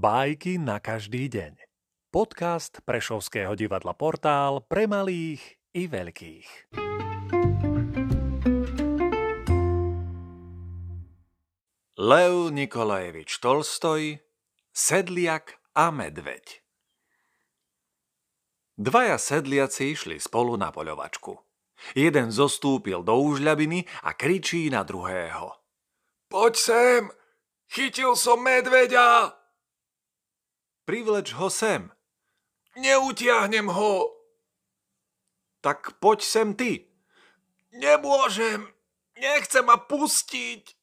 Bajky na každý deň. Podcast Prešovského divadla Portál pre malých i veľkých. Lev Nikolajevič Tolstoj Sedliak a medveď Dvaja sedliaci išli spolu na poľovačku. Jeden zostúpil do úžľabiny a kričí na druhého. Poď sem, chytil som medveďa! Privleč ho sem. Neutiahnem ho. Tak poď sem ty. Nemôžem. Nechce ma pustiť.